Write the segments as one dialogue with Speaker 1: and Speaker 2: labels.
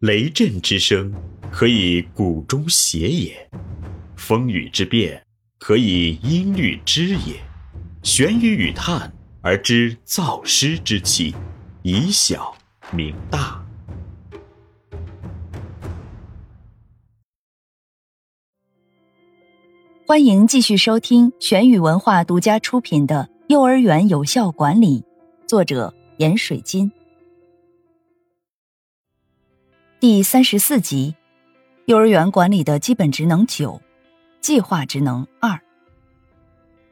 Speaker 1: 雷震之声，可以鼓中谐也；风雨之变，可以音律之也。玄雨与叹而知造湿之气，以小明大。
Speaker 2: 欢迎继续收听玄宇文化独家出品的《幼儿园有效管理》，作者闫水金。第三十四集，幼儿园管理的基本职能九，计划职能二。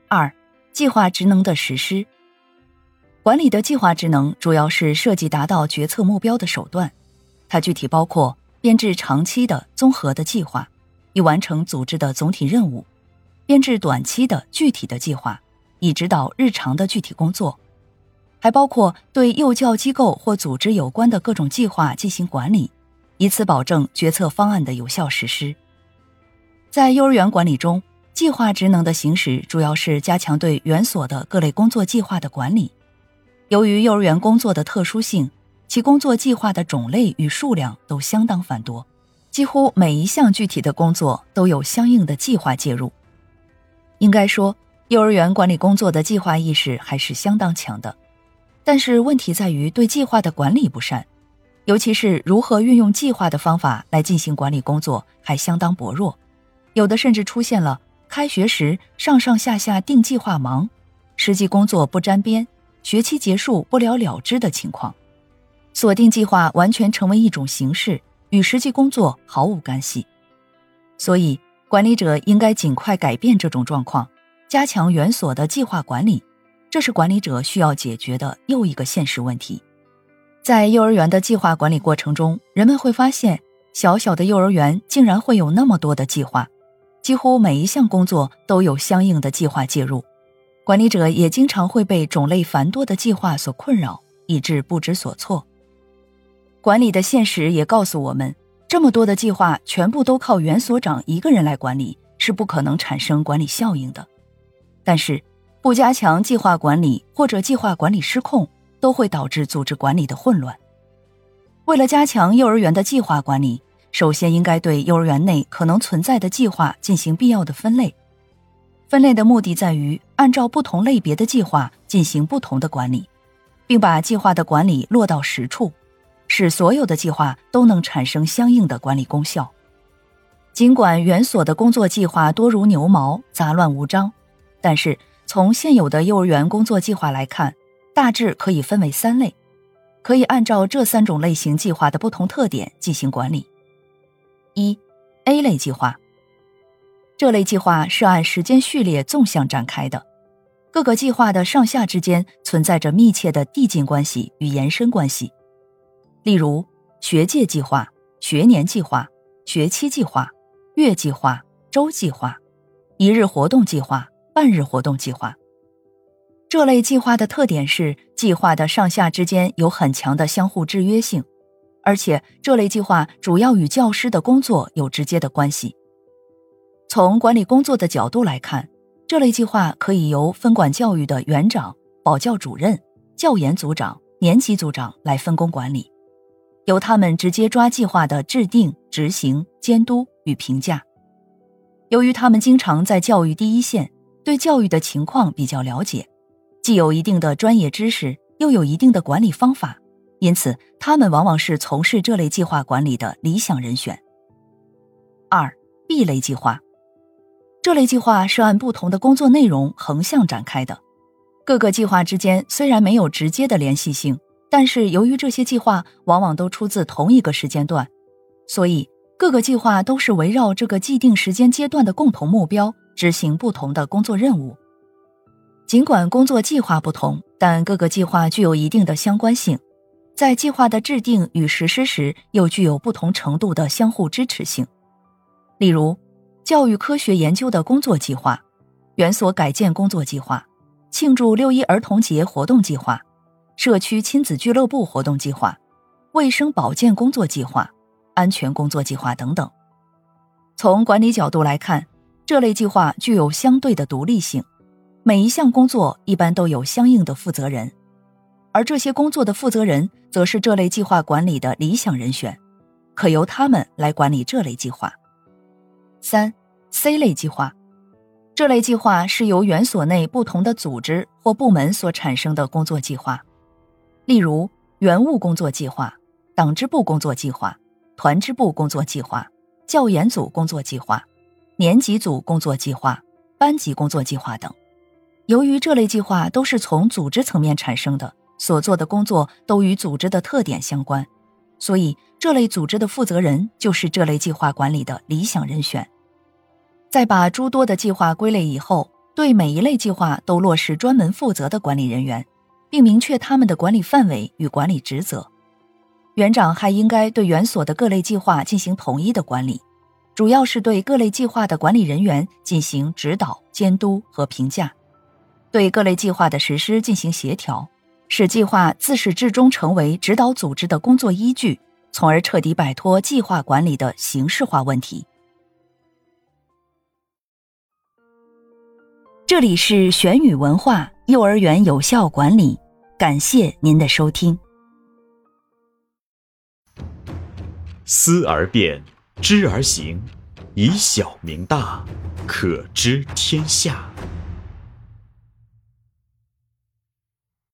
Speaker 2: 二，计划职能的实施。管理的计划职能主要是设计达到决策目标的手段，它具体包括编制长期的综合的计划，以完成组织的总体任务。编制短期的具体的计划，以指导日常的具体工作，还包括对幼教机构或组织有关的各种计划进行管理，以此保证决策方案的有效实施。在幼儿园管理中，计划职能的行使主要是加强对园所的各类工作计划的管理。由于幼儿园工作的特殊性，其工作计划的种类与数量都相当繁多，几乎每一项具体的工作都有相应的计划介入。应该说，幼儿园管理工作的计划意识还是相当强的，但是问题在于对计划的管理不善，尤其是如何运用计划的方法来进行管理工作还相当薄弱，有的甚至出现了开学时上上下下定计划忙，实际工作不沾边，学期结束不了了之的情况，锁定计划完全成为一种形式，与实际工作毫无干系，所以。管理者应该尽快改变这种状况，加强园所的计划管理，这是管理者需要解决的又一个现实问题。在幼儿园的计划管理过程中，人们会发现，小小的幼儿园竟然会有那么多的计划，几乎每一项工作都有相应的计划介入。管理者也经常会被种类繁多的计划所困扰，以致不知所措。管理的现实也告诉我们。这么多的计划全部都靠原所长一个人来管理，是不可能产生管理效应的。但是，不加强计划管理或者计划管理失控，都会导致组织管理的混乱。为了加强幼儿园的计划管理，首先应该对幼儿园内可能存在的计划进行必要的分类。分类的目的在于按照不同类别的计划进行不同的管理，并把计划的管理落到实处。使所有的计划都能产生相应的管理功效。尽管园所的工作计划多如牛毛、杂乱无章，但是从现有的幼儿园工作计划来看，大致可以分为三类，可以按照这三种类型计划的不同特点进行管理。一，A 类计划。这类计划是按时间序列纵向展开的，各个计划的上下之间存在着密切的递进关系与延伸关系。例如，学界计划、学年计划、学期计划、月计划、周计划、一日活动计划、半日活动计划。这类计划的特点是，计划的上下之间有很强的相互制约性，而且这类计划主要与教师的工作有直接的关系。从管理工作的角度来看，这类计划可以由分管教育的园长、保教主任、教研组长、年级组长来分工管理。由他们直接抓计划的制定、执行、监督与评价。由于他们经常在教育第一线，对教育的情况比较了解，既有一定的专业知识，又有一定的管理方法，因此他们往往是从事这类计划管理的理想人选。二 B 类计划，这类计划是按不同的工作内容横向展开的，各个计划之间虽然没有直接的联系性。但是由于这些计划往往都出自同一个时间段，所以各个计划都是围绕这个既定时间阶段的共同目标执行不同的工作任务。尽管工作计划不同，但各个计划具有一定的相关性，在计划的制定与实施时又具有不同程度的相互支持性。例如，教育科学研究的工作计划、园所改建工作计划、庆祝六一儿童节活动计划。社区亲子俱乐部活动计划、卫生保健工作计划、安全工作计划等等。从管理角度来看，这类计划具有相对的独立性，每一项工作一般都有相应的负责人，而这些工作的负责人则是这类计划管理的理想人选。可由他们来管理这类计划。三、C 类计划，这类计划是由园所内不同的组织或部门所产生的工作计划，例如园务工作计划、党支部工作计划、团支部工作计划、教研组工作计划、年级组工作计划、班级工作计划等。由于这类计划都是从组织层面产生的，所做的工作都与组织的特点相关，所以这类组织的负责人就是这类计划管理的理想人选。在把诸多的计划归类以后，对每一类计划都落实专门负责的管理人员，并明确他们的管理范围与管理职责。园长还应该对园所的各类计划进行统一的管理，主要是对各类计划的管理人员进行指导、监督和评价。对各类计划的实施进行协调，使计划自始至终成为指导组织的工作依据，从而彻底摆脱计划管理的形式化问题。这里是玄宇文化幼儿园有效管理，感谢您的收听。
Speaker 1: 思而变，知而行，以小明大，可知天下。